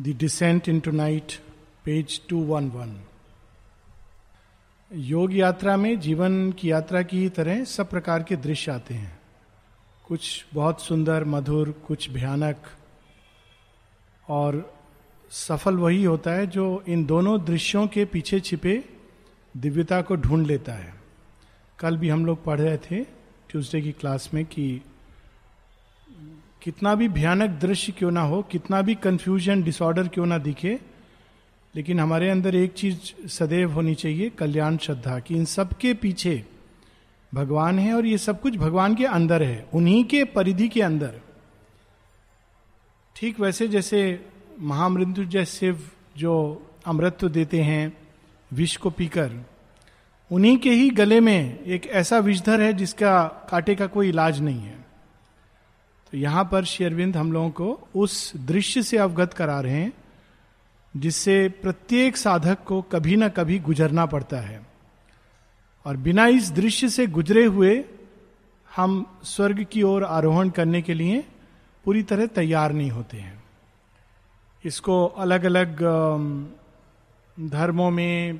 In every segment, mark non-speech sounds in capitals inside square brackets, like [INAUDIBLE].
Descent into night page two one one योग यात्रा में जीवन की यात्रा की ही तरह सब प्रकार के दृश्य आते हैं। कुछ बहुत सुंदर, मधुर, कुछ भयानक। और सफल वही होता है जो इन दोनों दृश्यों के पीछे छिपे दिव्यता को ढूंढ लेता है। कल भी हम लोग पढ़ रहे थे ट्यूसडे की क्लास में कि कितना भी भयानक दृश्य क्यों ना हो, कितना भी कंफ्यूजन डिसऑर्डर क्यों ना दिखे, लेकिन हमारे अंदर एक चीज़ सदैव होनी चाहिए, कल्याण, श्रद्धा, कि इन सब के पीछे भगवान है और ये सब कुछ भगवान के अंदर है, उन्हीं के परिधि के अंदर। ठीक वैसे जैसे महामृत्युंजय शिव जो अमृत्व देते हैं, विष को पीकर, उन्हीं के ही गले में एक ऐसा विषधर है जिसका काटे का कोई इलाज नहीं है। तो यहाँ पर शेरविंद हम लोगों को उस दृश्य से अवगत करा रहे हैं, जिससे प्रत्येक साधक को कभी ना कभी गुजरना पड़ता है। और बिना इस दृश्य से गुजरे हुए हम स्वर्ग की ओर आरोहण करने के लिए पूरी तरह तैयार नहीं होते हैं। इसको अलग अलग धर्मों में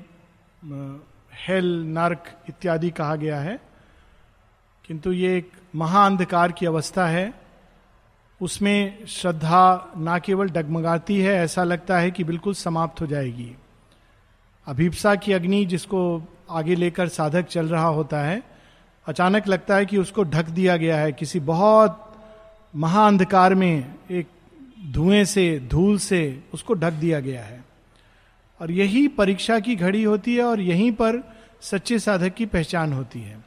हेल, नर्क इत्यादि कहा गया है। किंतु ये एक महाअंधकार की अवस्था है। उसमें श्रद्धा ना केवल डगमगाती है, ऐसा लगता है कि बिल्कुल समाप्त हो जाएगी। अभिप्सा की अग्नि जिसको आगे लेकर साधक चल रहा होता है, अचानक लगता है कि उसको ढक दिया गया है। किसी बहुत महाअंधकार में, एक धुएँ से, धूल से उसको ढक दिया गया है। और यही परीक्षा की घड़ी होती है और यहीं पर सच्चे साधक की पहचान होती है।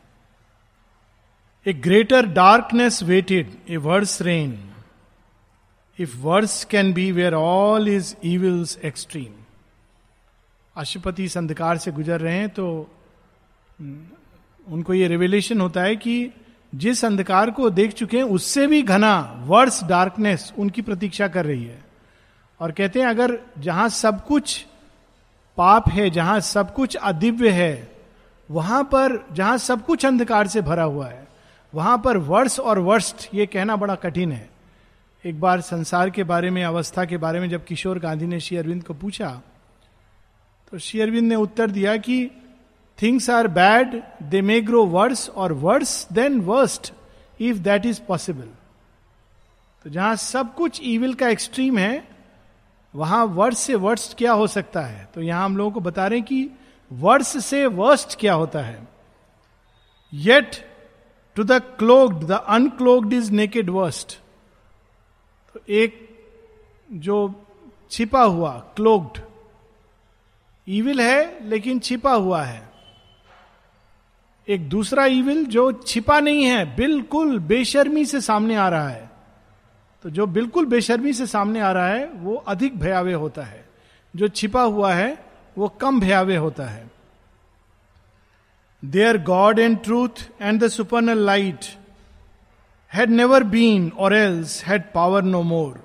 A greater darkness waited a worse reign if worse can be where all is evil's extreme Aswapati इस अंधकार से गुजर रहे हैं तो उनको ये रिवेलेशन होता है कि जिस अंधकार को देख चुके हैं, उससे भी घना वर्स डार्कनेस उनकी प्रतीक्षा कर रही है। और कहते हैं, अगर जहाँ सब कुछ पाप है, जहाँ सब कुछ अदिव्य है, वहाँ पर, जहाँ सब कुछ अंधकार से भरा हुआ है, वहाँ पर वर्ष और वर्स्ट ये कहना बड़ा कठिन है। एक बार संसार के बारे में, अवस्था के बारे में जब किशोर गांधी ने श्री अरविंद को पूछा तो श्री अरविंद ने उत्तर दिया कि things are bad they may grow worse or worse then worst if that is possible तो जहाँ सब कुछ ईविल का एक्सट्रीम है, वहाँ वर्ष से वर्स्ट क्या हो सकता है? तो यहाँ हम लोगों को बता रहे हैं कि वर्ष से वर्स्ट क्या होता है? Yet to the clogged the unclogged is naked worst एक जो छिपा हुआ क्लोग्ड ईविल है, लेकिन छिपा हुआ है। एक दूसरा ईविल जो छिपा नहीं है, बिल्कुल बेशर्मी से सामने आ रहा है। तो जो बिल्कुल बेशर्मी से सामने आ रहा है, वो अधिक भयावे होता है। जो छिपा हुआ है, वो कम भयावे होता है। There God and truth and the supernal light had never been or else had power no more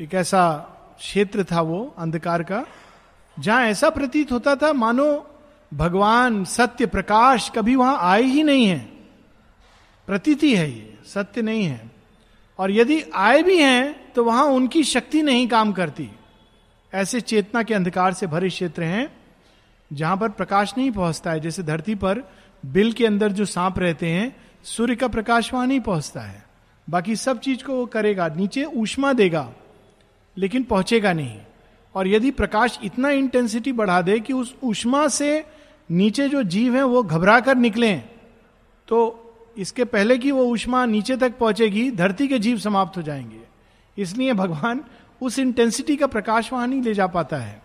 एक ऐसा क्षेत्र था वो, अंधकार का, जहाँ ऐसा प्रतीत होता था, मानो भगवान सत्य प्रकाश कभी वहाँ आए ही नहीं है। प्रतीति है ये, सत्य नहीं है। और यदि आए भी हैं तो वहाँ उनकी शक्ति नहीं काम करती। ऐसे चेतना के अंधकार से भरे क्षेत्र हैं, जहाँ पर प्रकाश नहीं पहुँचता है। जैसे धरती पर बिल के अंदर जो सांप रहते हैं सूर्य का प्रकाश वहाँ नहीं पहुँचता है। बाकी सब चीज़ को वो करेगा, नीचे ऊष्मा देगा, लेकिन पहुंचेगा नहीं। और यदि प्रकाश इतना इंटेंसिटी बढ़ा दे कि उस ऊष्मा से नीचे जो जीव है वो घबरा कर निकले तो इसके पहले कि वो उष्मा नीचे तक पहुंचेगी, धरती के जीव समाप्त हो जाएँगे। इसलिए भगवान उस इंटेंसिटी का प्रकाश वहाँ नहीं ले जा पाता है,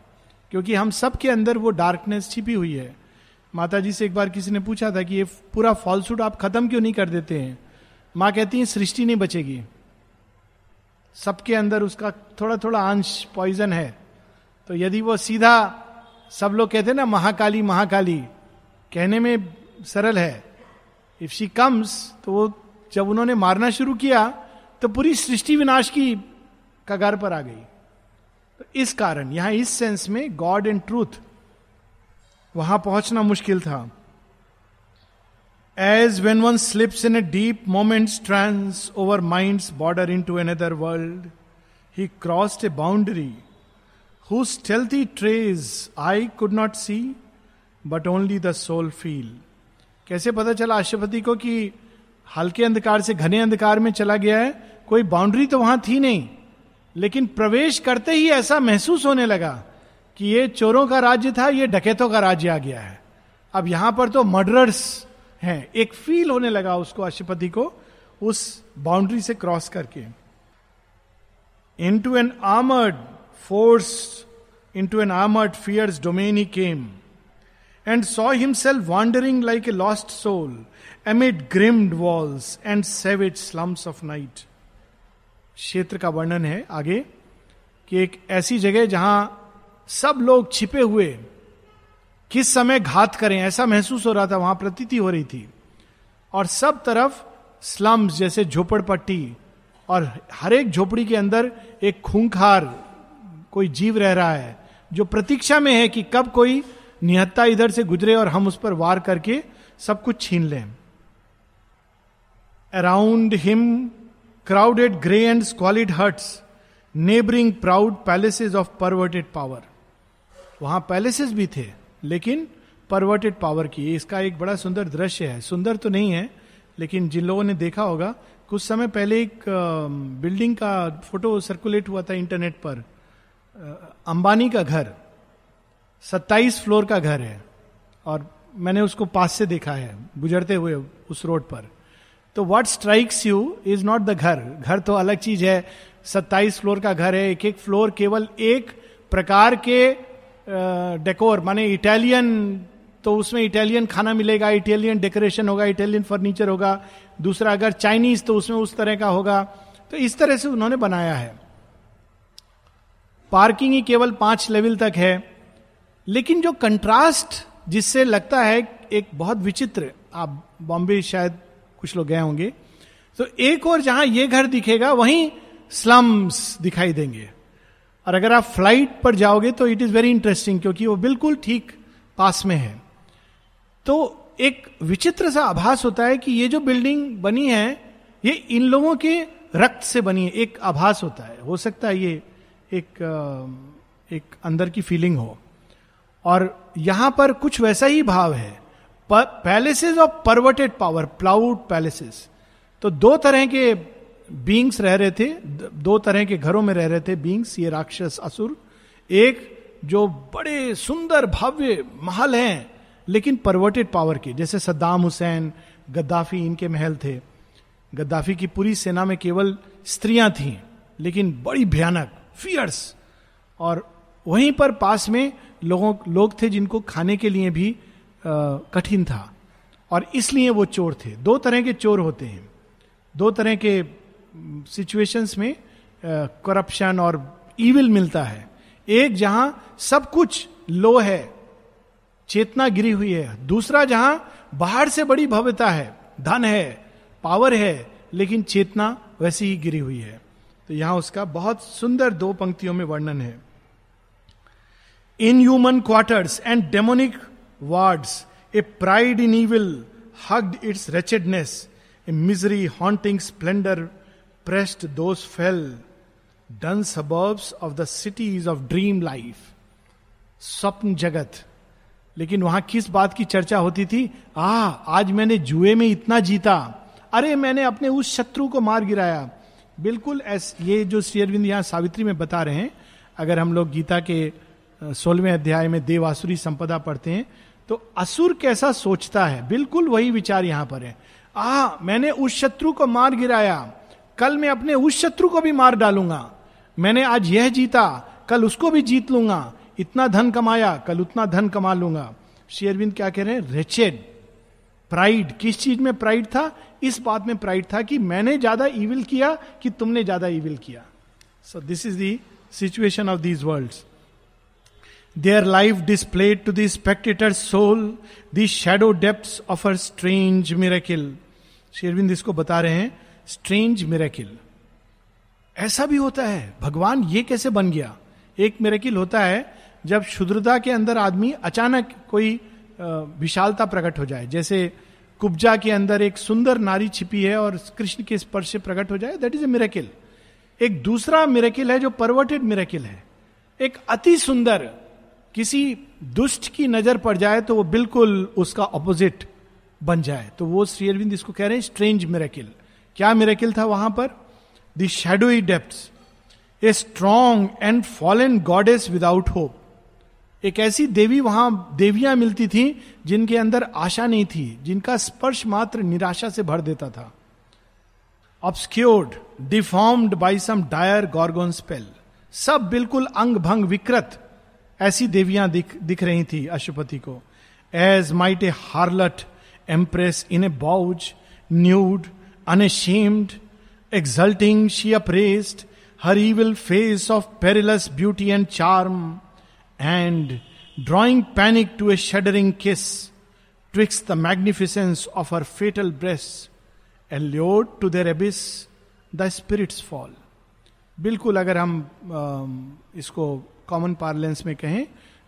क्योंकि हम सब के अंदर वो डार्कनेस छिपी हुई है। माता जी से एक बार किसी ने पूछा था कि ये पूरा फॉल्सूट आप खत्म क्यों नहीं कर देते हैं? माँ कहती है, सृष्टि नहीं बचेगी। सबके अंदर उसका थोड़ा थोड़ा अंश पॉइजन है। तो यदि वो सीधा सब लोग कहते ना, महाकाली महाकाली, कहने में सरल है। इफ़ शी कम्स तो वो जब उन्होंने मारना शुरू किया तो पूरी सृष्टि विनाश की कगार पर आ गई। तो इस कारण, यहाँ इस सेंस में गॉड एंड ट्रूथ वहाँ पहुँचना मुश्किल था। As when one slips in a deep moment's trance over mind border into another world he crossed a boundary who stealthy trace eye could not see but only the soul feel कैसे पता चला अशुपति को कि हल्के अंधकार से घने अंधकार में चला गया है? कोई बाउंड्री तो वहाँ थी नहीं, लेकिन प्रवेश करते ही ऐसा महसूस होने लगा। कि ये चोरों का राज्य था, ये डकैतों का राज्य आ गया है। अब यहाँ पर तो मर्डरर्स हैं। एक फील होने लगा उसको अशुपति को, उस बाउंड्री से क्रॉस करके। Into an armoured force into an armoured fierce domain he came and saw himself wandering like a lost soul amid grimed walls and sordid slums of night क्षेत्र का वर्णन है आगे कि एक ऐसी जगह जहाँ सब लोग छिपे हुए किस समय घात करें, ऐसा महसूस हो रहा था, वहाँ प्रतीति हो रही थी। और सब तरफ़ स्लम्स जैसे झोपड़पट्टी और हर एक झोपड़ी के अंदर एक खूंखार कोई जीव रह रहा है, जो प्रतीक्षा में है कि कब कोई निहत्ता इधर से गुजरे और हम उस पर वार करके सब कुछ छीन लें। Around him crowded grey and squalid huts neighbouring proud palaces of perverted power वहाँ पैलेसेस भी थे, लेकिन परवर्टेड पावर की। इसका एक बड़ा सुंदर दृश्य है। सुंदर तो नहीं है, लेकिन जिन लोगों ने देखा होगा, कुछ समय पहले एक बिल्डिंग का फ़ोटो सर्कुलेट हुआ था इंटरनेट पर। अंबानी का घर 27 फ्लोर का घर है, और मैंने उसको पास से देखा है, गुजरते हुए उस रोड पर। तो what strikes you is not the घर। घर तो अलग चीज़ है। 27 फ्लोर का घर है एक एक फ्लोर केवल एक प्रकार के डेकोर माने इटालियन तो उसमें इटालियन खाना मिलेगा इटालियन डेकोरेशन होगा इटालियन फर्नीचर होगा। दूसरा अगर चाइनीज़ तो उसमें उस तरह का होगा। तो इस तरह से उन्होंने बनाया है। पार्किंग ही केवल पाँच लेवल तक है। लेकिन जो कंट्रास्ट जिससे लगता है, एक बहुत विचित्र, आप बॉम्बे शायद कुछ लोग गए होंगे। तो एक और जहाँ ये घर दिखेगा, वहीं स्लम्स दिखाई देंगे। और अगर आप फ़्लाइट पर जाओगे तो इट इज़ वेरी इंटरेस्टिंग क्योंकि वो बिल्कुल ठीक पास में है। तो एक विचित्र सा आभास होता है कि ये जो बिल्डिंग बनी है, ये इन लोगों के रक्त से बनी है। एक आभास होता है। हो सकता है ये एक एक अंदर की फीलिंग हो। और यहाँ पर कुछ वैसा ही भाव है। Palaces of perverted power proud palaces तो दो तरह के बींग्स रह रहे थे, दो तरह के घरों में रह रहे थे बींग्स ये राक्षस असुर। एक जो बड़े सुंदर भव्य महल हैं, लेकिन परवर्टेड पावर के, जैसे सद्दाम हुसैन, गद्दाफी इनके महल थे। गद्दाफी की पूरी सेना में केवल स्त्रियाँ थीं, लेकिन बड़ी भयानक फियर्स और वहीं पर पास में लोगों, लोग थे जिनको खाने के लिए भी कठिन था। और इसलिए वो चोर थे। दो तरह के चोर होते हैं। दो तरह के सिचुएशंस में करप्शन और ईविल मिलता है। एक जहाँ सब कुछ लो है, चेतना गिरी हुई है, दूसरा जहाँ बाहर से बड़ी भव्यता है, धन है पावर है, लेकिन चेतना वैसी ही गिरी हुई है। तो यहाँ उसका बहुत सुंदर दो पंक्तियों में वर्णन है। In human quarters and demonic wards a pride in evil hugged its wretchedness a misery haunting splendour pressed those fell dun suburbs of the cities of dream life स्वप्न जगत लेकिन वहाँ किस बात की चर्चा होती थी? आ आज मैंने जुए में इतना जीता। अरे, मैंने अपने उस शत्रु को मार गिराया। बिल्कुल ऐस, ये जो श्री अरविंद यहाँ सावित्री में बता रहे हैं, अगर हम लोग गीता के सोलहवें अध्याय में देवासुरी संपदा पढ़ते हैं तो असुर कैसा सोचता है? बिल्कुल वही विचार यहाँ पर है। आ मैंने उस शत्रु को मार गिराया। कल मैं अपने उस शत्रु को भी मार डालूँगा। मैंने आज यह जीता, कल उसको भी जीत लूँगा। इतना धन कमाया, कल उतना धन कमा लूँगा। श्री अरविंद क्या कह रहे हैं? रेचेड प्राइड किस चीज़ में प्राइड था? इस बात में प्राइड था कि मैंने ज़्यादा इविल किया कि तुमने ज़्यादा इविल किया। So this is the situation of these world their life displayed to the spectator soul the shadow depth of our strange miracle Sri Aurobindo इसको बता रहे हैं। Strange miracle. ऐसा भी होता है। भगवान ये कैसे बन गया? एक मेरेकिल होता है जब शुद्रता के अंदर आदमी अचानक कोई विशालता प्रकट हो जाए। जैसे कुब्जा के अंदर एक सुंदर नारी छिपी है और कृष्ण के स्पर्श से प्रकट हो जाए दैट इज़ ए मेरेकिल एक दूसरा मेरेकिल है जो परवर्टेड मेरेकिल है। एक अति सुंदर, किसी दुष्ट की नज़र पड़ जाए तो वो बिल्कुल उसका ऑपोजिट बन जाए। तो वो श्री अरविंद इसको कह रहे हैं स्ट्रेंज मिरेकिल क्या मिरेकिल था वहाँ पर? The shadowy depth a strong and fallen goddess without hope एक ऐसी देवी वहाँ देवियाँ मिलती थी, जिनके अंदर आशा नहीं थी, जिनका स्पर्श मात्र निराशा से भर देता था। Obscured deformed by some dire gorgon spell सब बिल्कुल अंग भंग विकृत। ऐसी देवियाँ दिख दिख रही थी अशुपति को। As might a harlot empress in a bouge nude unshamed exulting she appraised her evil face of perilous beauty and charm and drawing panic to a shuddering kiss twixt the magnificence of her fatal breasts allured to their abyss the spirits fall बिल्कुल अगर हम इसको common parlance में कहें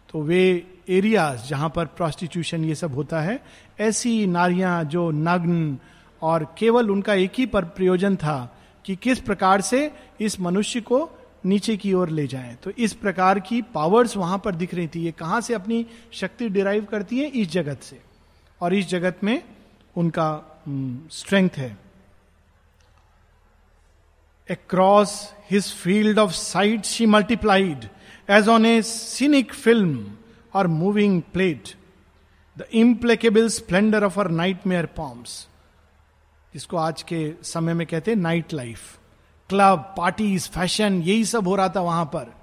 तो वे areas जहाँ पर prostitution ये सब होता है ऐसी नारियाँ जो नग्न और केवल उनका एक ही पर प्रयोजन था कि किस प्रकार से इस मनुष्य को नीचे की ओर ले जाएँ। तो इस प्रकार की पावर्स वहाँ पर दिख रही थी। ये कहाँ से अपनी शक्ति डिराइव करती है? इस जगत से। और इस जगत में उनका स्ट्रेंथ है। Across his field of sight she multiplied as on a scenic film or moving plate the implacable splendour of her nightmare pomps जिसको आज के समय में कहते हैं night life club parties fashion यही सब हो रहा था वहाँ पर.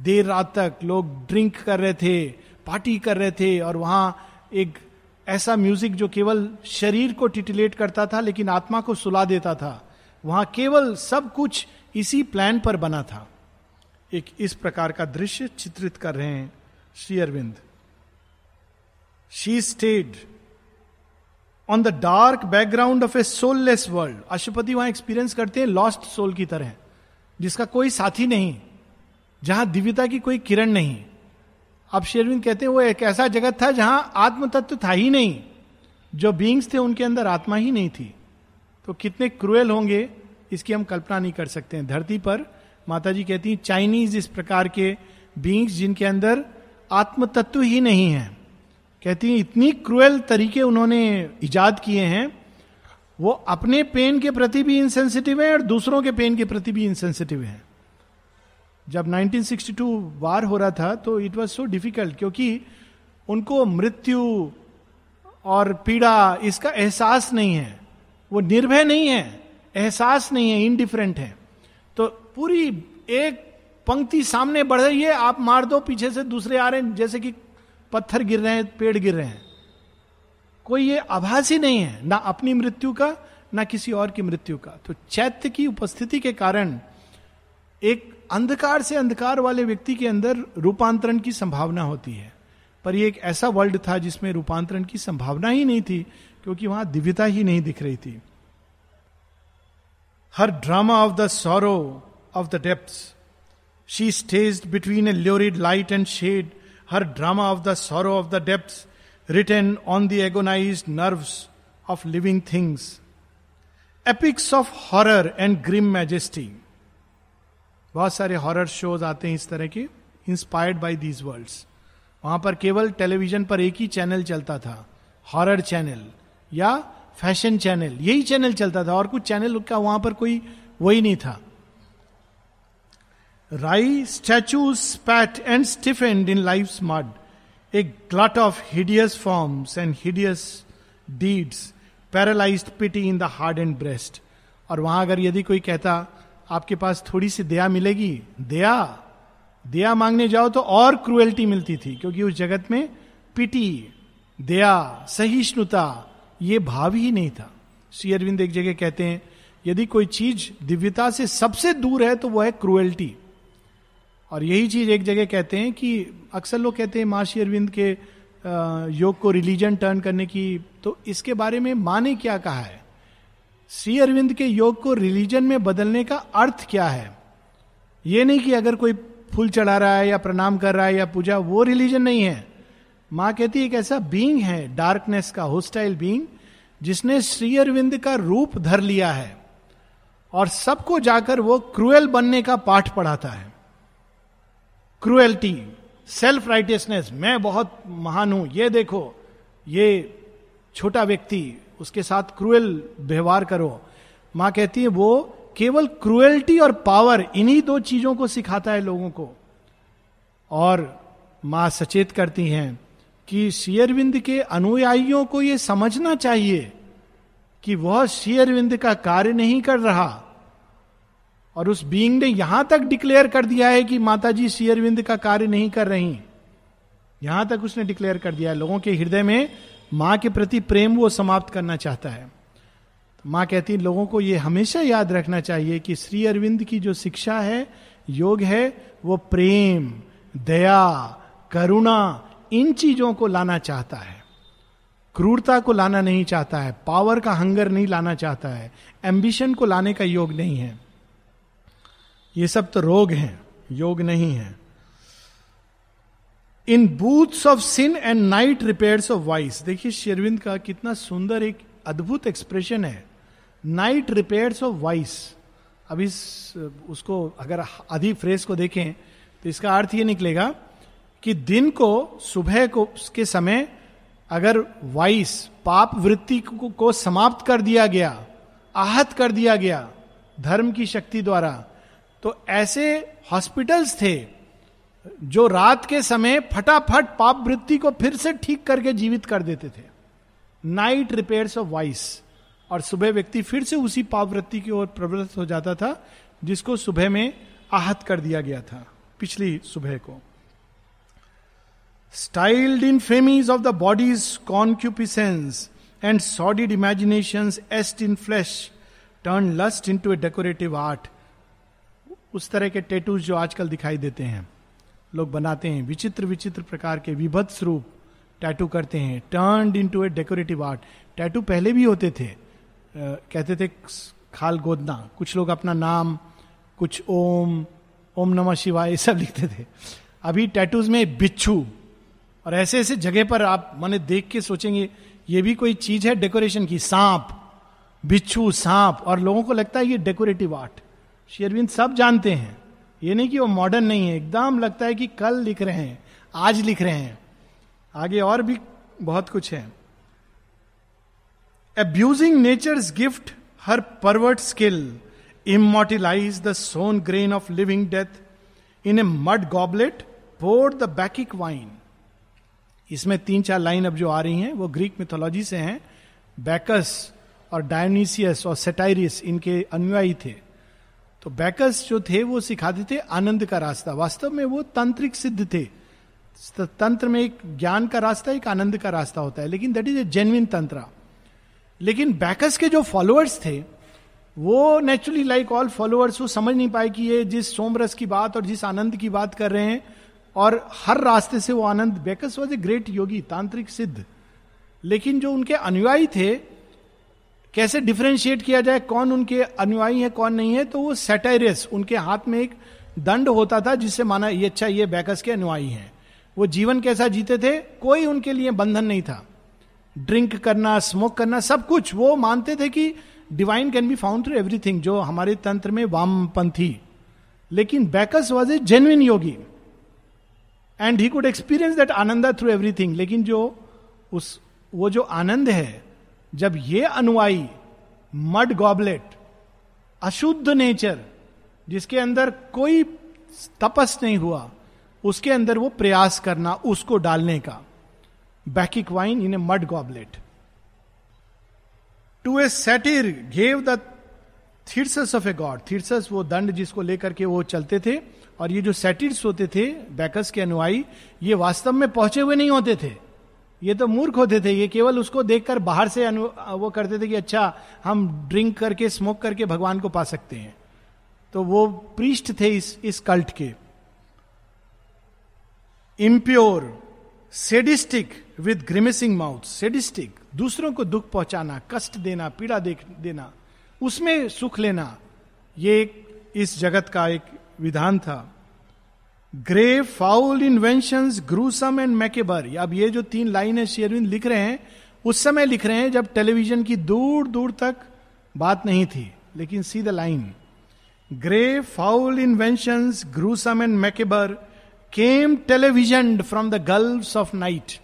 देर रात तक लोग ड्रिंक कर रहे थे पार्टी कर रहे थे और वहाँ एक ऐसा म्यूज़िक जो केवल शरीर को टिटिलेट करता था लेकिन आत्मा को सुला देता था. वहाँ केवल सब कुछ इसी प्लान पर बना था. एक इस प्रकार का दृश्य चित्रित कर रहे हैं Shri Aurobindo. She staged on the dark background of a soulless world Aswapati वहाँ एक्सपीरियंस करते हैं लॉस्ट सोल की तरह, जिसका कोई साथी नहीं, जहाँ दिव्यता की कोई किरण नहीं। अब शेरविंद कहते हैं, वो एक ऐसा जगत था जहाँ आत्म तत्व था ही नहीं, जो बींग्स थे, उनके अंदर आत्मा ही नहीं थी। तो कितने क्रूएल होंगे, इसकी हम कल्पना नहीं कर सकते हैं। धरती पर माता जी कहती हैं चाइनीज़ इस प्रकार के बींग्स जिनके अंदर आत्म तत्व ही नहीं है। कहती हैं, इतनी क्रूएल तरीके उन्होंने इजाद किए हैं। वो अपने पेन के प्रति भी इनसेंसिटिव है और दूसरों के पेन के प्रति भी इनसेंसिटिव है. जब 1962 वार हो रहा था तो इट वॉज़ सो डिफ़िकल्ट क्योंकि उनको मृत्यु और पीड़ा इसका एहसास नहीं है। वो निर्भय नहीं है, एहसास नहीं है इनडिफरेंट है। तो पूरी एक पंक्ति सामने बढ़ रही है, आप मार दो, पीछे से दूसरे आ रहे हैं, जैसे कि पत्थर गिर रहे हैं, पेड़ गिर रहे हैं। कोई ये आभास ही नहीं है, ना अपनी मृत्यु का, ना किसी और की मृत्यु का। तो चैत्य की उपस्थिति के कारण एक अंधकार से अंधकार वाले व्यक्ति के अंदर रूपांतरण की संभावना होती है। पर ये एक ऐसा वर्ल्ड था जिसमें रूपांतरण की संभावना ही नहीं थी, क्योंकि वहाँ दिव्यता ही नहीं दिख रही थी। Her drama of the sorrow of the depth she staged between a lurid light and shade her drama of the sorrow of the depths, written on the agonized nerves of living things. Epics of horror and grim majesty. बहुत सारे horror shows आते हैं इस तरह के inspired by these world's वहाँ पर केवल टेलीविज़न पर एक ही चैनल चलता था हॉरर चैनल या फ़ैशन चैनल यही चैनल चलता था और कुछ चैनल का वहाँ पर कोई वही नहीं था Rai statues spat and stiffened in life's mud, a glut of hideous forms and hideous deeds, paralyzed pity in the hardened breast. और वहाँ अगर यदि कोई कहता आपके पास थोड़ी सी दया मिलेगी? दया? दया मांगने जाओ तो और क्रुएल्टी मिलती थी क्योंकि उस जगत में पिटी दया सहिष्णुता ये भाव ही नहीं था. श्री अरविंद एक जगह कहते हैं यदि कोई चीज़ दिव्यता से सबसे दूर है तो वह है क्रुएल्टी और यही चीज़ एक जगह कहते हैं कि अक्सर लोग कहते हैं महर्षि अरविंद के योग को रिलीजन टर्न करने की तो इसके बारे में माँ ने क्या कहा है? श्री अरविंद के योग को रिलीजन में बदलने का अर्थ क्या है? ये नहीं कि अगर कोई फूल चढ़ा रहा है या प्रणाम कर रहा है या पूजा, वो रिलीजन नहीं है। माँ कहती है एक ऐसा बींग है डार्कनेस का होस्टाइल बींग जिसने श्री अरविंद का रूप धर लिया है और सबको जाकर वो क्रूएल बनने का पाठ पढ़ाता है। क्रूएल्टी सेल्फ राइटियसनेस मैं बहुत महान हूँ, ये देखो, ये छोटा व्यक्ति, उसके साथ क्रूएल व्यवहार करो। माँ कहती है, वो केवल क्रूएल्टी और पावर इन्हीं दो चीज़ों को सिखाता है लोगों को। और माँ सचेत करती हैं कि शेयरविंद के अनुयायियों को यह समझना चाहिए कि वह शेयरविंद का कार्य नहीं कर रहा। और उस बीइंग ने यहाँ तक डिक्लेयर कर दिया है कि माता जी शेयरविंद का कार्य नहीं कर रही यहाँ तक उसने डिक्लेयर कर दिया है, लोगों के हृदय में माँ के प्रति प्रेम वो समाप्त करना चाहता है। तो माँ कहती है, लोगों को यह हमेशा याद रखना चाहिए कि श्री अरविंद की जो शिक्षा है, योग है, वो प्रेम, दया, करुणा, इन चीज़ों को लाना चाहता है। क्रूरता को लाना नहीं चाहता है, पावर का हंगर नहीं लाना चाहता है एम्बिशन को लाने का योग नहीं है। ये सब तो रोग हैं योग नहीं है। In booths of sin and night repairs of vice देखिए शेरविंद का कितना सुंदर एक अद्भुत एक्सप्रेशन है। नाइट रिपेयर्स ऑफ़ वाइस अब इस उसको अगर आधी फ्रेस को देखें तो इसका अर्थ ये निकलेगा कि दिन को सुबह को के समय अगर वाइस पाप वृत्ति को, को समाप्त कर दिया गया आहत कर दिया गया धर्म की शक्ति द्वारा तो ऐसे हॉस्पिटल्स थे जो रात के समय फटाफट पाप वृत्ति को फिर से ठीक करके जीवित कर देते थे। नाइट रिपेयर्स ऑफ़ वाइस और सुबह व्यक्ति फिर से उसी पाप वृत्ति की ओर प्रवृत्त हो जाता था, जिसको सुबह में आहत कर दिया गया था, पिछली सुबह को। Styled infamies of the bodies concupiscence and sordid imagination etched in flesh turn lust into a decorative art उस तरह के टेटूज जो आजकल दिखाई देते हैं। लोग बनाते हैं विचित्र विचित्र प्रकार के विभत्स रूप टैटू करते हैं। Turn into a decorative art tattoo पहले भी होते थे। आ, कहते थे खाल गोदना। कुछ लोग अपना नाम कुछ ओम ओम नमः शिवाय ये सब लिखते थे। अभी टैटूज में बिच्छू। और ऐसे ऐसे जगह पर आप मैंने देख के सोचेंगे ये भी कोई चीज़ है डेकोरेशन की? सांप। बिच्छू सांप। और लोगों को लगता है ये डेकोरेटिव आर्ट शेरविंद सब जानते हैं। ये नहीं कि वो मॉडर्न नहीं है। एकदम लगता है कि कल लिख रहे हैं, आज लिख रहे हैं। आगे और भी बहुत कुछ है। Abusing nature gift her pervert skill immortalise the sown grain of living death in a mud goblet pour the Bacchic wine इसमें तीन चार लाइन अब जो आ रही हैं, वो ग्रीक मिथोलॉजी से हैं। बैकस और डायोनीसियस और सेटाइरिस इनके अनुयायी थे। तो बैकस जो थे, वो सिखाते थे आनंद का रास्ता। वास्तव में वो तांत्रिक सिद्ध थे। तंत्र में एक ज्ञान का रास्ता, एक आनंद का रास्ता होता है। लेकिन दैट इज़ ए जेन्युन तंत्र लेकिन बैकस के जो फॉलोअर्स थे, वो नेचुरली लाइक ऑल फॉलोअर्स वो समझ नहीं पाए कि ये जिस सोमरस की बात और जिस आनंद की बात कर रहे हैं, और हर रास्ते से वो आनंद। Bacchus was a great yogi tantrik siddha. लेकिन जो उनके अनुयायी थे कैसे डिफ्रेंशिएट किया जाए कौन उनके अनुयायी है, कौन नहीं है तो वो सेटाइरियस उनके हाथ में एक दंड होता था जिससे माना, ये अच्छा ये बैकस के अनुयायी हैं। वो जीवन कैसा जीते थे? कोई उनके लिए बंधन नहीं था। ड्रिंक करना स्मोक करना, सब कुछ, वो मानते थे कि divine can be found through everything जो हमारे तंत्र में वामपंथी। लेकिन Bacchus was a genuine yogi and he could experience that Anand through everything लेकिन जो उस, वो जो आनंद है जब ये अनुयायी मड गॉबलेट अशुद्ध नेचर जिसके अंदर कोई तपस नहीं हुआ, उसके अंदर वो प्रयास करना, उसको डालने का। Bacchic wine in a mud goblet to a satyr gave the thyrsus of a god thyrsus वो दंड जिसको लेकर के वो चलते थे, और ये जो सेटिर्स होते थे बैकस के अनुयायी, ये वास्तव में पहुँचे हुए नहीं होते थे। ये तो मूर्ख होते थे ये केवल उसको देखकर बाहर से वो करते थे कि अच्छा हम ड्रिंक करके स्मोक करके भगवान को पा सकते हैं। तो वो पृष्ठ थे इस इस कल्ट के। Impure sadistic with grimacing mouth sadistic दूसरों को दुख पहुंचाना कष्ट देना पीड़ा दे, देना उसमें सुख लेना ये इस जगत का एक विधान था। Grey foul invention gruesome and macabre अब ये जो तीन लाइन है शेरविंद लिख रहे हैं, उस समय लिख रहे हैं जब टेलीविज़न की दूर दूर तक बात नहीं थी। लेकिन see the line grey foul invention gruesome and macabre came television from the girls of night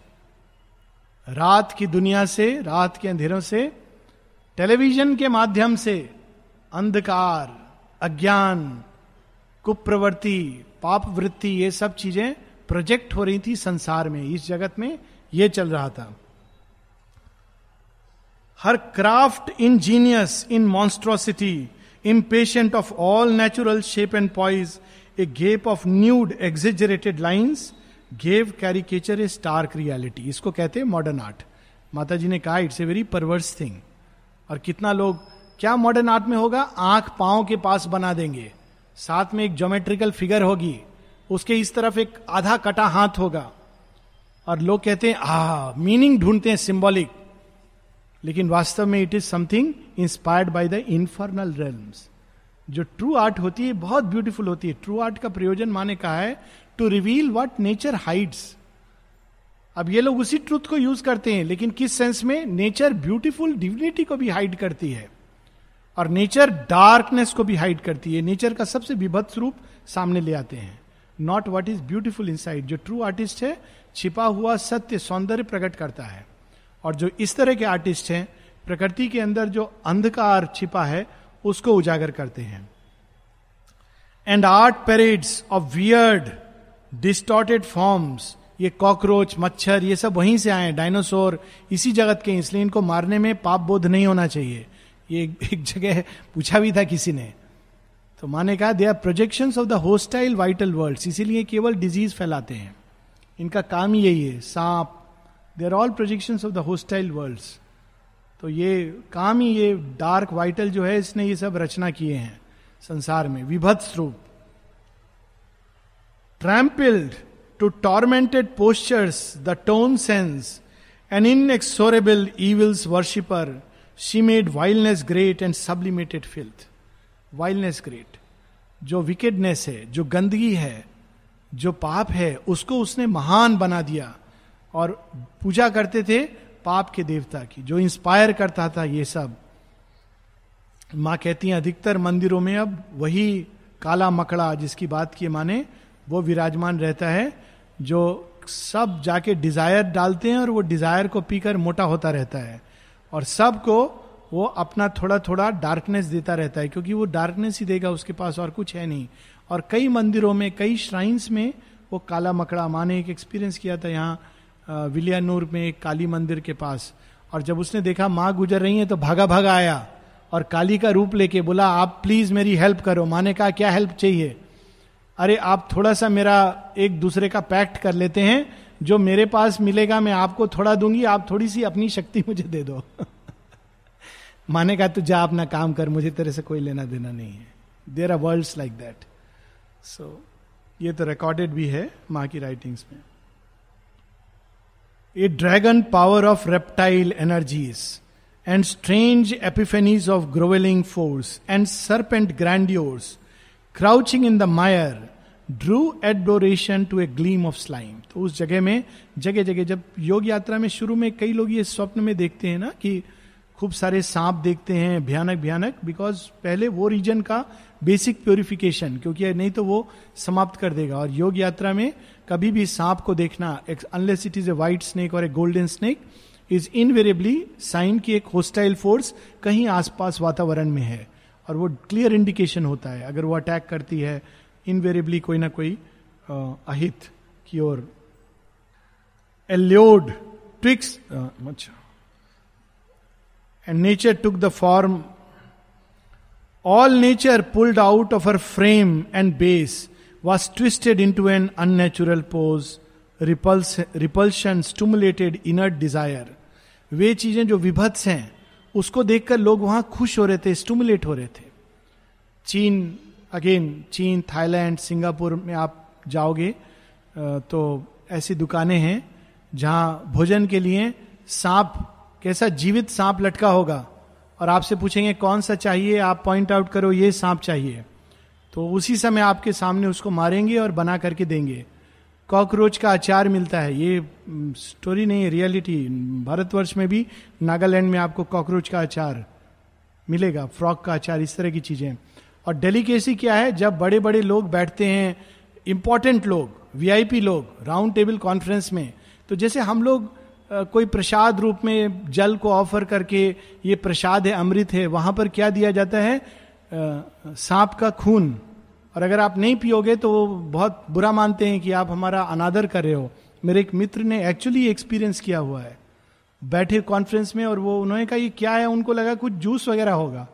रात की दुनिया से, रात के अंधेरों से टेलीविज़न के माध्यम से अंधकार, अज्ञान, कुप्रवृत्ति पाप वृत्ति ये सब चीज़ें प्रोजेक्ट हो रही थी संसार में इस जगत में ये चल रहा था। Her craft ingenious in monstrosity impatient of all natural shape and poise, a gape of nude exaggerated lines gave caricature a stark reality. इसको कहते हैं मॉडर्न आर्ट माता जी ने कहा it's a very perverse thing और कितना लोग क्या मॉडर्न आर्ट में होगा? आँख पाओ के पास बना देंगे। साथ में एक ज्योमेट्रिकल फिगर होगी। उसके इस तरफ़ एक आधा कटा हाथ होगा। और लोग कहते हैं आ मीनिंग ढूंढते हैं सिंबॉलिक लेकिन वास्तव में it is something inspired by the infernal rails जो ट्रू आर्ट होती है, बहुत ब्यूटीफुल होती है। ट्रू आर्ट का प्रयोजन माने कहा है to reveal what nature hides अब ये लोग उसी ट्रूथ को यूज़ करते हैं, लेकिन किस सेंस में? नेचर ब्यूटीफुल डिविनिटी को भी हाइड करती है। और नेचर डार्कनेस को भी हाइड करती है। नेचर का सबसे विभत्स रूप सामने ले आते हैं। Not what is beautiful in जो ट्रू आर्टिस्ट है, छिपा हुआ सत्य सौंदर्य प्रकट करता है। और जो इस तरह के आर्टिस्ट हैं, प्रकृति के अंदर जो अंधकार छिपा है, उसको उजागर करते हैं। And art parades of weird distorted forms ये कॉकरोच मच्छर, ये सब वहीं से आए डायनासोर इसी जगत के इसलिए इनको मारने में पाप बोध नहीं होना चाहिए। ये एक जगह पूछा भी था किसी ने। तो माने कहा they are projection of the hostile vital world इसीलिए केवल डिज़ीज़ फैलाते हैं। इनका काम ही यही है, सांप। They are all projection of the hostile world तो ये काम ही, ये डार्क वाइटल जो है, इसने ये सब रचना किए हैं संसार में। विभत्स रूप। Trampled to tormented postures the tone sense an inexorable evil's worshipper she made wildness great and sublimated filth wildness great जो विकेडनेस है, जो गंदगी है, जो पाप है, उसको उसने महान बना दिया। और पूजा करते थे पाप के देवता की। जो इंस्पायर करता था ये सब। माँ कहती हैं, अधिकतर मंदिरों में अब वही काला मकड़ा जिसकी बात की माने, वो विराजमान रहता है, जो सब जाके डिज़ायर डालते हैं और वो डिज़ायर को पीकर मोटा होता रहता है। और सबको वो अपना थोड़ा थोड़ा डार्कनेस देता रहता है, क्योंकि वो डार्कनेस ही देगा, उसके पास और कुछ है नहीं। और कई मंदिरों में, कई श्राइन्स में वो काला मकड़ा, माँ ने एक एक्सपीरियंस किया था यहाँ विलियानूर में एक काली मंदिर के पास। और जब उसने देखा माँ गुजर रही है तो भागा भागा आया और काली का रूप लेके बोला, आप प्लीज़ मेरी हेल्प करो। माँ ने कहा, क्या हेल्प चाहिए? अरे, आप थोड़ा सा मेरा एक दूसरे का पैक्ट कर लेते हैं जो मेरे पास मिलेगा, मैं आपको थोड़ा दूँगी, आप थोड़ी सी अपनी शक्ति मुझे दे दो। [LAUGHS] माने कहा, तू जा अपना काम कर, मुझे तेरे से कोई लेना देना नहीं है। There are world like that so ये तो रिकॉर्डेड भी है माँ की राइटिंग्स में। A dragon power of reptile energies and strange epiphanies of grovelling force and serpent grandeurs crouching in the mire drew adoration to a gleam of slime तो उस जगह में, जगह जगह जब योग यात्रा में शुरू में कई लोग ये स्वप्न में देखते हैं ना कि खूब सारे सांप देखते हैं, भयानक भयानक बिकॉज़ पहले वो रीजन का बेसिक प्योरिफिकेशन क्योंकि नहीं तो वो समाप्त कर देगा। और योग यात्रा में कभी भी सांप को देखना unless it is a white snake or a golden snake is invariably sign की एक होस्टाइल फोर्स कहीं आसपास वातावरण में है। और वो क्लियर इंडिकेशन होता है। अगर वो अटैक करती है इनवेरेबली कोई ना कोई अहित की ओर एल्योड ट्विक्स अच्छा and nature took the form all nature pulled out of her frame and base was twisted into an unnatural pose, repulsion stimulated inner desire वे चीज़ें जो विभत्स हैं उसको देखकर लोग वहाँ खुश हो रहे थे स्टूमुलेट हो रहे थे। चीन अगेन चीन, थाईलैंड, सिंगापुर में आप जाओगे तो ऐसी दुकानें हैं जहाँ भोजन के लिए सांप, कैसा जीवित सांप लटका होगा। और आपसे पूछेंगे, कौन सा चाहिए? आप पॉइंट आउट करो, ये सांप चाहिए। तो उसी समय आपके सामने उसको मारेंगे और बना करके देंगे। कॉकरोच का अचार मिलता है। ये स्टोरी नहीं है रियलिटी भारतवर्ष में भी, नागालैंड में आपको कॉकरोच का अचार मिलेगा, फ्रॉक का अचार, इस तरह की चीज़ें। और डेलीकेसी क्या है? जब बड़े बड़े लोग बैठते हैं इंपॉर्टेंट लोग वीआईपी लोग राउंड टेबल कॉन्फ्रेंस में तो जैसे हम लोग कोई प्रसाद रूप में जल को ऑफ़र करके ये प्रसाद है, अमृत है, वहाँ पर क्या दिया जाता है? सांप का खून। और अगर आप नहीं पियोगे तो वो बहुत बुरा मानते हैं कि आप हमारा अनादर कर रहे हो। मेरे एक मित्र ने एक्चुअली एक्सपीरियंस किया हुआ है। बैठे कॉन्फ्रेंस में और वो, उन्होंने कहा, ये क्या है? उनको लगा, कुछ जूस वगैरह होगा।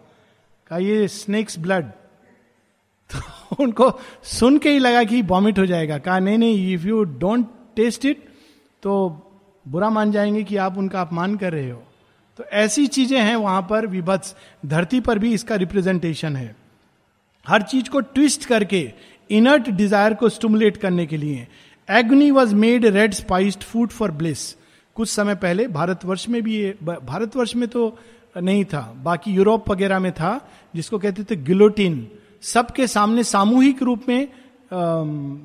कहा, ये स्नेक्स ब्लड तो उनको सुन के ही लगा कि वॉमिट हो जाएगा। कहा, नहीं नहीं if you don't taste it तो बुरा मान जाएँगे कि आप उनका अपमान कर रहे हो। तो ऐसी चीज़ें हैं वहाँ पर विभत्स। धरती पर भी इसका रिप्रेजेंटेशन है। हर चीज़ को ट्विस्ट करके इनर्ट डिज़ायर को स्टमुलेट करने के लिए Agni was made red spiced food for bliss कुछ समय पहले भारतवर्ष में भी ये भारतवर्ष में तो नहीं था। बाकी यूरोप वगैरह में था, जिसको कहते थे गिलोटिन सबके सामने सामूहिक रूप में आ,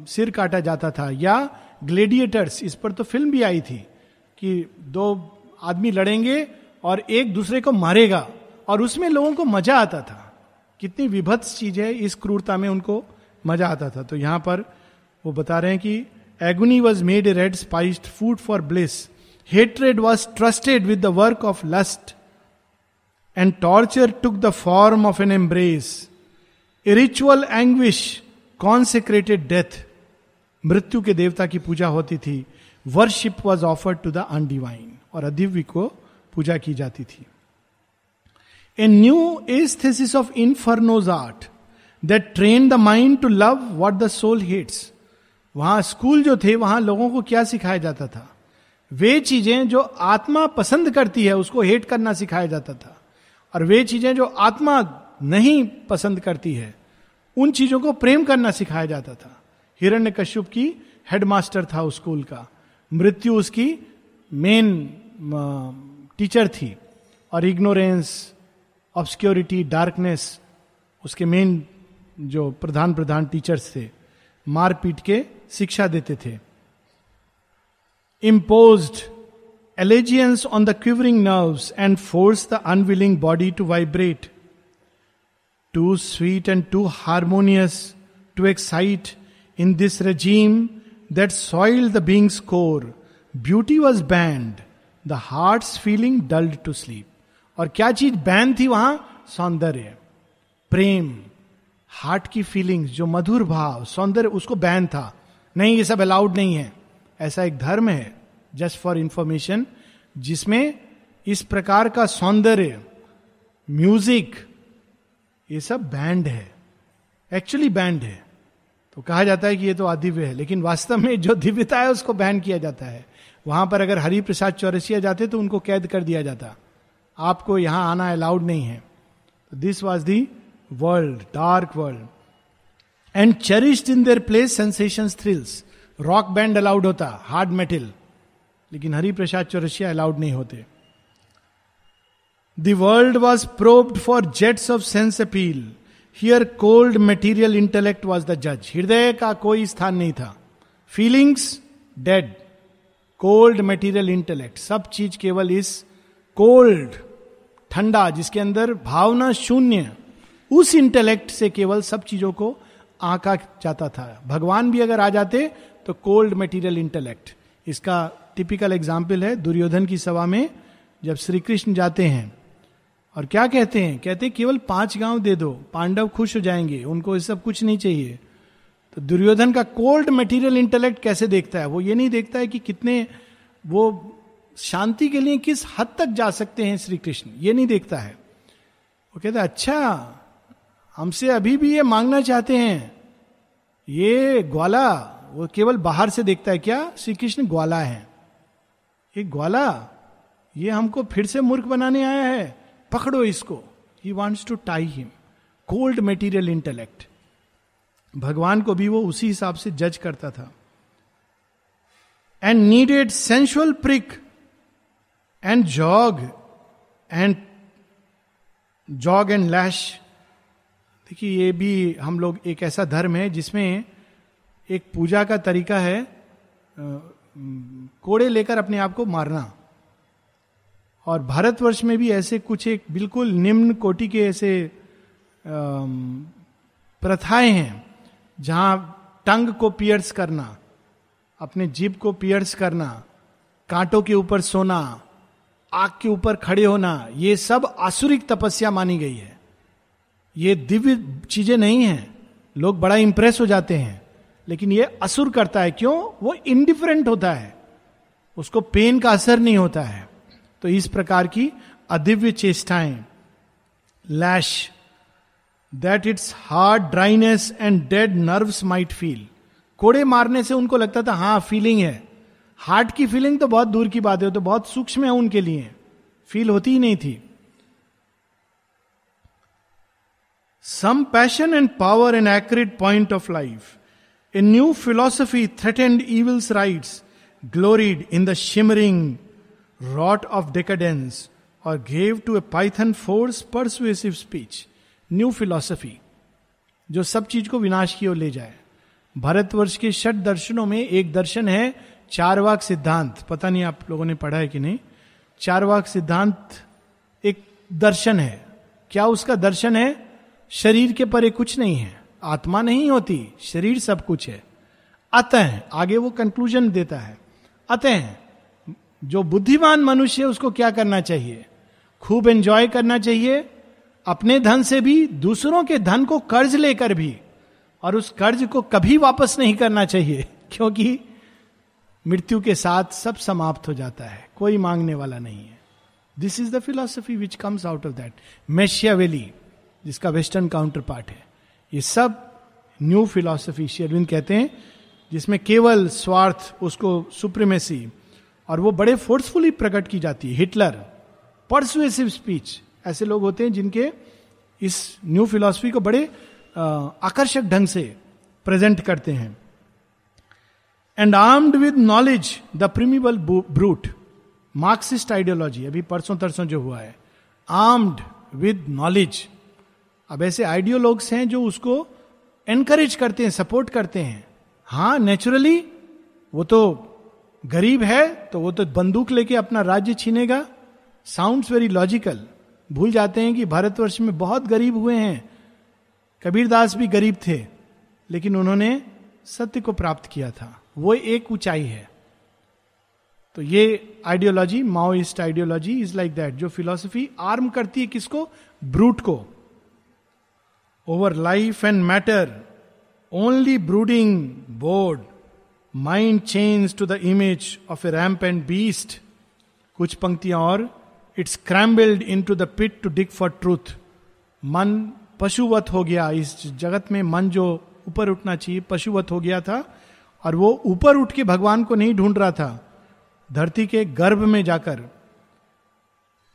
सिर काटा जाता था। या ग्लेडिएटर्स इस पर तो फ़िल्म भी आई थी कि दो आदमी लड़ेंगे और एक दूसरे को मारेगा और उसमें लोगों को मज़ा आता था। कितनी विभत्स चीज़ है इस क्रूरता में उनको मज़ा आता था। तो यहाँ पर वो बता रहे हैं कि Agni was made a red spiced food for bliss hatred was trusted with the work of lust and torture took the form of an embrace ritual anguish consecrated death मृत्यु के देवता की पूजा होती थी। Worship was offered to the undivine और अदिव्य को पूजा की जाती थी। A new aesthesis of inferno's art that train the mind to love what the soul hates वहाँ स्कूल जो थे, वहाँ लोगों को क्या सिखाया जाता था? वे चीज़ें जो आत्मा पसंद करती है, उसको हेट करना सिखाया जाता था। और वे चीज़ें जो आत्मा नहीं पसंद करती है। उन चीज़ों को प्रेम करना सिखाया जाता था। हिरण्य कश्यप की हेडमास्टर था उस स्कूल का। मृत्यु उसकी मेन टीचर थी और इग्नोरेंस ऑब्सक्योरिटी डार्कनेस उसके मेन जो प्रधान प्रधान टीचर्स थे, मारपीट के शिक्षा देते थे। Impose allegiance on the quivering nerves and force the unwilling body to vibrate to sweet and too harmonious to excite in this regime that soil the being's core beauty was banned the heart feeling dulled to sleep और क्या चीज़ ban थी वहाँ? सौंदर्य। प्रेम। Heart की feelings जो मधुर भाव, सौंदर्य, उसको बैन था। नहीं, ये सब अलाउड नहीं है। ऐसा एक धर्म है जस्ट फॉर इंफॉर्मेशन जिसमें इस प्रकार का सौंदर्य म्यूज़िक ये सब बैंड है। एक्चुअली बैंड है। तो कहा जाता है कि ये तो अदिव्य है, लेकिन वास्तव में जो दिव्यता है उसको बैन किया जाता है। वहाँ पर अगर हरि प्रसाद चौरसिया जाते तो उनको कैद कर दिया जाता। आपको यहाँ आना अलाउड नहीं है। This was the world dark world and cherished in their place sensation thrills rock band allowed होता हार्ड मेटल लेकिन हरि प्रसाद चौरसिया अलाउड नहीं होते। The world was probed for jets of sense appeal here cold material intellect was the जज हृदय का कोई स्थान नहीं था feelings dead cold material intellect सब चीज़ केवल इस कोल्ड ठंडा जिसके अंदर भावना शून्य उस इंटेलेक्ट से केवल सब चीज़ों को आंका जाता था भगवान भी अगर आ जाते तो कोल्ड मेटीरियल इंटेलेक्ट इसका टिपिकल एग्ज़ाम्पल है दुर्योधन की सभा में जब श्री कृष्ण जाते हैं और क्या कहते हैं? कहते हैं, केवल पाँच गाँव दे दो, पांडव खुश हो जाएँगे, उनको ये सब कुछ नहीं चाहिए। तो दुर्योधन का कोल्ड मटेरियल इंटेलेक्ट कैसे देखता है? वो ये नहीं देखता है कि कितने वो शांति के लिए किस हद तक जा सकते हैं श्री कृष्ण ये नहीं देखता है। वो कहता है अच्छा हमसे अभी भी ये मांगना चाहते हैं। ये ग्वाला, वो केवल बाहर से देखता है क्या? श्री कृष्ण ग्वाला है। ये ग्वाला, ये हमको फिर से मूर्ख बनाने आया है। पकड़ो इसको। He wants to tie him cold material intellect भगवान को भी वो उसी हिसाब से जज करता था। And needed sensual prick and jog and jog and lash देखिए, ये भी हम लोग एक ऐसा धर्म है जिसमें एक पूजा का तरीका है कोड़े लेकर अपने आप को मारना। और भारतवर्ष में भी ऐसे कुछ एक बिल्कुल निम्न कोटि के ऐसे प्रथाएँ हैं, जहाँ टंग को पियर्स करना, अपने जीप को पियर्स करना, कांटों के ऊपर सोना, आग के ऊपर खड़े होना, ये सब आसुरिक तपस्या मानी गई है। ये दिव्य चीज़ें नहीं हैं। लोग बड़ा इंप्रेस हो जाते हैं। लेकिन ये असुर करता है। क्यों? वो इनडिफरेंट होता है। उसको पेन का असर नहीं होता है। तो इस प्रकार की अदिव्य चेष्टाएँ lash that its hard dryness and dead nerves might feel कोड़े मारने से उनको लगता था हाँ फीलिंग है। हार्ट की फीलिंग तो बहुत दूर की बात है तो बहुत सूक्ष्म है उनके लिए। फील होती ही नहीं थी। Some passion and power and accurate point of life a new philosophy threatened evil's rights gloried in the shimmering rot of decadence और gave to a python force persuasive speech new philosophy जो सब चीज़ को विनाश की ओर ले जाए। भारतवर्ष के षट दर्शनों में एक दर्शन है चारवाक सिद्धांत। पता नहीं आप लोगों ने पढ़ा है कि नहीं? चार वाक सिद्धांत एक दर्शन है। क्या उसका दर्शन है? शरीर के परे कुछ नहीं है। आत्मा नहीं होती, शरीर सब कुछ है। अतः, आगे वो कंक्लूजन देता है। अतः जो बुद्धिमान मनुष्य उसको क्या करना चाहिए? खूब एंजॉय करना चाहिए, अपने धन से भी, दूसरों के धन को कर्ज लेकर भी, और उस कर्ज को कभी वापस नहीं करना चाहिए, [LAUGHS] क्योंकि मृत्यु के साथ सब समाप्त हो जाता है, कोई मांगने वाला नहीं है। This is the philosophy which comes out of that Machiavelli जिसका वेस्टर्न काउंटर पार्ट है, ये सब न्यू फिलोसफी शेरविंद कहते हैं, जिसमें केवल स्वार्थ, उसको सुप्रीमेसी और वो बड़े फोर्सफुली प्रकट की जाती है। हिटलर परसुएसिव स्पीच ऐसे लोग होते हैं जिनके इस न्यू फिलॉसफी को बड़े आकर्षक ढंग से प्रेजेंट करते हैं। And armed with knowledge the primeval brute Marxist ideology अभी परसों तरसों जो हुआ है। आर्म्ड विद नॉलेज अब ऐसे आइडियोलॉग्स हैं जो उसको एनकरेज करते हैं सपोर्ट करते हैं। हाँ नेचुरली वो तो गरीब है तो वो तो बंदूक लेके अपना राज्य छीनेगा। साउंड्स वेरी लॉजिकल भूल जाते हैं कि भारतवर्ष में बहुत गरीब हुए हैं। कबीरदास भी गरीब थे, लेकिन उन्होंने सत्य को प्राप्त किया था। वो एक ऊंचाई है। तो ये ideology Maoist ideology is like that जो फिलॉसफी आर्म करती है किसको? ब्रूट को। Over life and matter only brooding bored mind change to the image of a ramp and beast कुछ पंक्तियाँ और। Its crumbled into the pit to dig for truth मन पशुवत हो गया। इस जगत में मन जो ऊपर उठना चाहिए, पशुवत हो गया था। और वो ऊपर उठ के भगवान को नहीं ढूंढ रहा था। धरती के गर्भ में जाकर।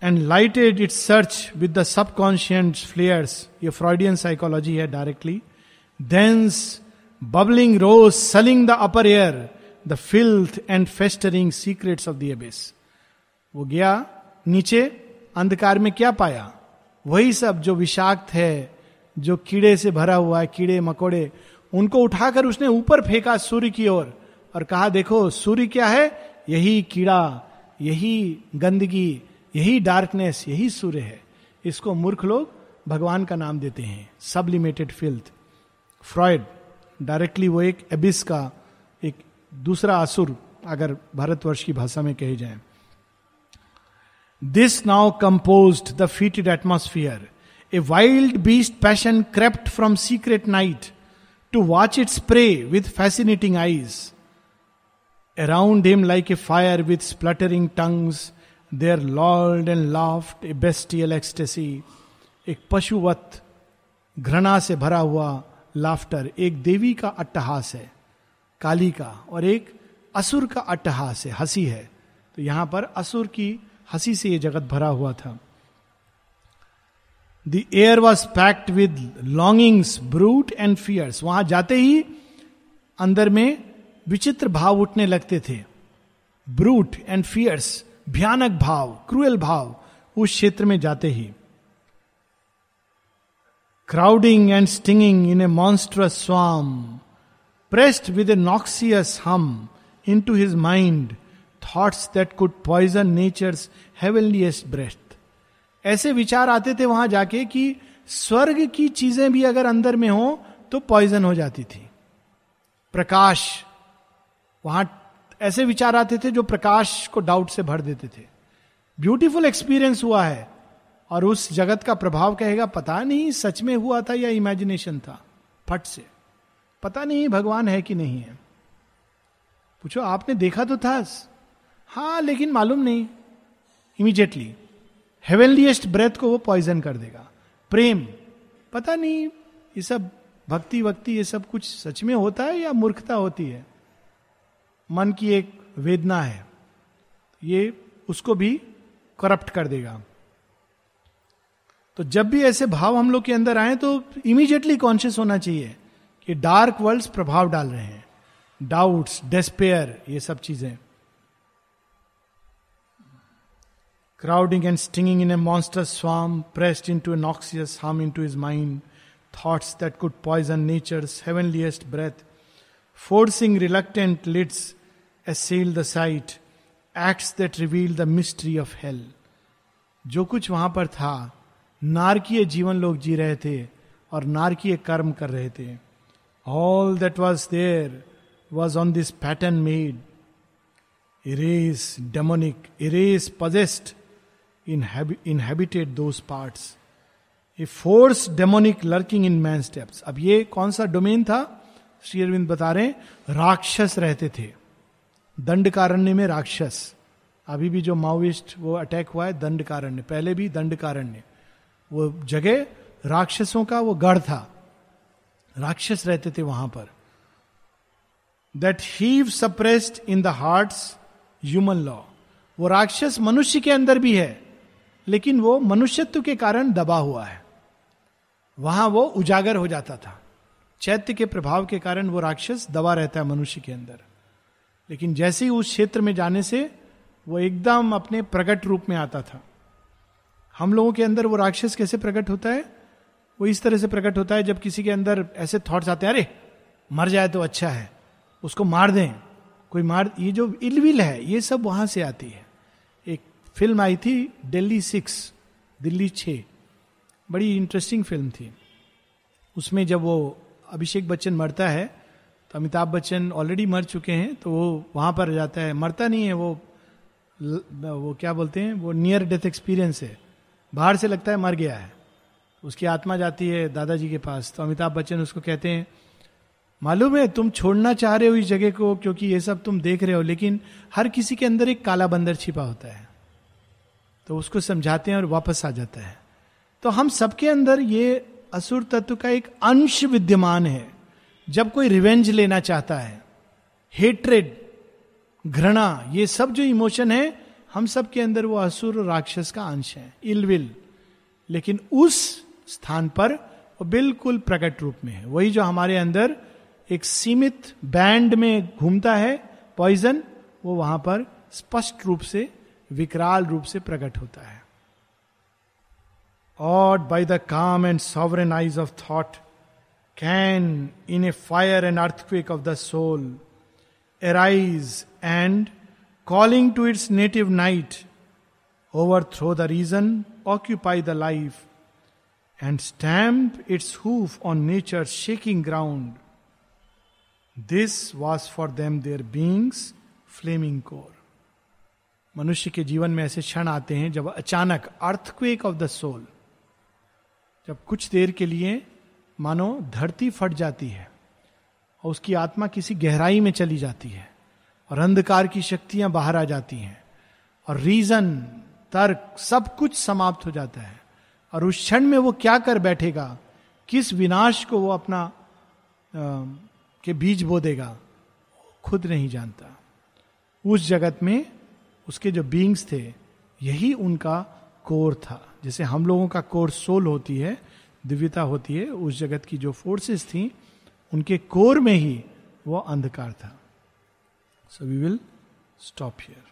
And lighted its search with the subconscious flares ये फ्रॉडियन साइकोलॉजी है directly dens bubbling rose sullying the upper air the filth and festering secrets of the वो गया नीचे अंधकार में क्या पाया? वही सब जो विषाक्त है जो कीड़े से भरा हुआ है कीड़े मकोड़े उनको उठाकर उसने ऊपर फेंका सूर्य की ओर और, और कहा देखो सूर्य क्या है? यही कीड़ा यही गंदगी यही डार्कनेस यही सूर्य है। इसको मूर्ख लोग भगवान का नाम देते हैं सबलिमेटेड फिल्थ फ्रॉयड डायरेक्टली वो एक एबिस का एक दूसरा असुर अगर भारतवर्ष की भाषा में कहे जाए। This now compose the fetid atmosphere a wild beast passion crept from secret night to watch it spray with fascinating eyes around him like a fire with spluttering tongues there lord and laughed a bestial ecstasy एक पशुवत घृणा से भरा हुआ laughter एक देवी का अट्टहास है, काली का, और एक असुर का अट्टहास है, हँसी है। तो यहाँ पर असुर की हँसी से यह जगत भरा हुआ था। The air was packed with longings brute and fierce वहाँ जाते ही अंदर में विचित्र भाव उठने लगते थे। ब्रूट एंड फियर्स भयानक भाव क्रूएल भाव उस क्षेत्र में जाते ही। Crowding and stinging in a monstrous swarm, pressed with a noxious hum into his mind thoughts that could poison nature's heavenliest breast ऐसे विचार आते थे वहाँ जाके कि स्वर्ग की चीज़ें भी अगर अंदर में हो तो पॉइजन हो जाती थी। प्रकाश वहाँ ऐसे विचार आते थे जो प्रकाश को डाउट से भर देते थे। ब्यूटीफुल एक्सपीरियंस हुआ है। और उस जगत का प्रभाव कहेगा, पता नहीं सच में हुआ था या इमेजिनेशन था। फट से। पता नहीं भगवान है कि नहीं है। पूछो, आपने देखा तो था? हाँ लेकिन मालूम नहीं। इमीजिएटली हेवनलीस्ट ब्रेथ को वो पॉइजन कर देगा। प्रेम। पता नहीं, ये सब भक्ति, वक्ति, ये सब कुछ सच में होता है या मूर्खता होती है? मन की एक वेदना है। ये उसको भी करप्ट कर देगा। तो जब भी ऐसे भाव हम लोग के अंदर आए तो इमीजिएटली कॉन्शियस होना चाहिए कि डार्क वर्ल्ड प्रभाव डाल रहे हैं। डाउट्स डेस्पेयर ये सब चीज़ें। Crowding and stinging in a monster swarm pressed into a noxious harm into his mind thoughts that could poison nature's heavenliest breath forcing reluctant lids assail the sight acts that reveal the mystery of hell जो कुछ वहाँ पर था नारकीय जीवन लोग जी रहे थे और नारकीय कर्म कर रहे थे। All that was there was on this pattern made a race demonic a race possessed inhabited those parts a force demonic lurking in man steps अब ये कौन सा डोमेन था? श्री अरविंद बता रहे राक्षस रहते थे। दंडकारण्य में राक्षस। अभी भी जो माओइस्ट वो अटैक हुआ है, दंडकारण्य। पहले भी दंडकारण्य। वो जगह राक्षसों का वो गढ़ था। राक्षस रहते थे वहाँ पर। That heave suppressed in the heart human law वो राक्षस मनुष्य के अंदर भी है, लेकिन वो मनुष्यत्व के कारण दबा हुआ है। वहाँ वो उजागर हो जाता था। चैत्य के प्रभाव के कारण वो राक्षस दबा रहता है मनुष्य के अंदर। लेकिन जैसे ही उस क्षेत्र में जाने से वो एकदम अपने प्रकट रूप में आता था। हम लोगों के अंदर वो राक्षस कैसे प्रकट होता है? वो इस तरह से प्रकट होता है जब किसी के अंदर ऐसे थॉट्स आते हैं, अरे, मर जाए तो अच्छा है, उसको मार दें। कोई मार, ये जो इलविल है, ये सब वहाँ से आती है। एक फ़िल्म आई थी दिल्ली सिक्स दिल्ली छ बड़ी इंटरेस्टिंग फ़िल्म थी। उसमें जब वो अभिषेक बच्चन मरता है तो अमिताभ बच्चन ऑलरेडी मर चुके हैं तो वो वहाँ पर जाता है। मरता नहीं है, वो वो क्या बोलते हैं? वो नियर डेथ एक्सपीरियंस है। बाहर से लगता है मर गया है। उसकी आत्मा जाती है दादाजी के पास। तो अमिताभ बच्चन उसको कहते हैं, मालूम है तुम छोड़ना चाह रहे हो इस जगह को क्योंकि ये सब तुम देख रहे हो, लेकिन हर किसी के अंदर एक काला बंदर छिपा होता है। तो उसको समझाते हैं और वापस आ जाता है। तो हम सबके अंदर ये असुर तत्व का एक अंश विद्यमान है। जब कोई रिवेंज लेना चाहता है हेट्रेड घृणा, ये सब जो इमोशन है हम सब के अंदर वो असुर और राक्षस का अंश है, इलविल। लेकिन उस स्थान पर वो बिल्कुल प्रकट रूप में है। वही जो हमारे अंदर एक सीमित बैंड में घूमता है पॉइजन वो वहाँ पर स्पष्ट रूप से, विकराल रूप से प्रकट होता है। और by the calm and sovereign eyes of thought can in a fire and earthquake of the soul arise and calling to its native night, overthrow the reason, occupy the life, and stamp its hoof on nature's shaking ground. This was for them their being's flaming core मनुष्य के जीवन में ऐसे क्षण आते हैं जब अचानक अर्थक्वेक ऑफ़ द सोल जब कुछ देर के लिए मानो धरती फट जाती है और उसकी आत्मा किसी गहराई में चली जाती है और अंधकार की शक्तियाँ बाहर आ जाती हैं। और रीजन तर्क सब कुछ समाप्त हो जाता है। और उस क्षण में वो क्या कर बैठेगा? किस विनाश को वो अपना आ, के बीज बो देगा? खुद नहीं जानता। उस जगत में उसके जो बींग्स थे यही उनका कोर था। जैसे हम लोगों का कोर सोल होती है दिव्यता होती है उस जगत की जो फोर्सेस थी उनके कोर में ही वो अंधकार था। So we will stop here.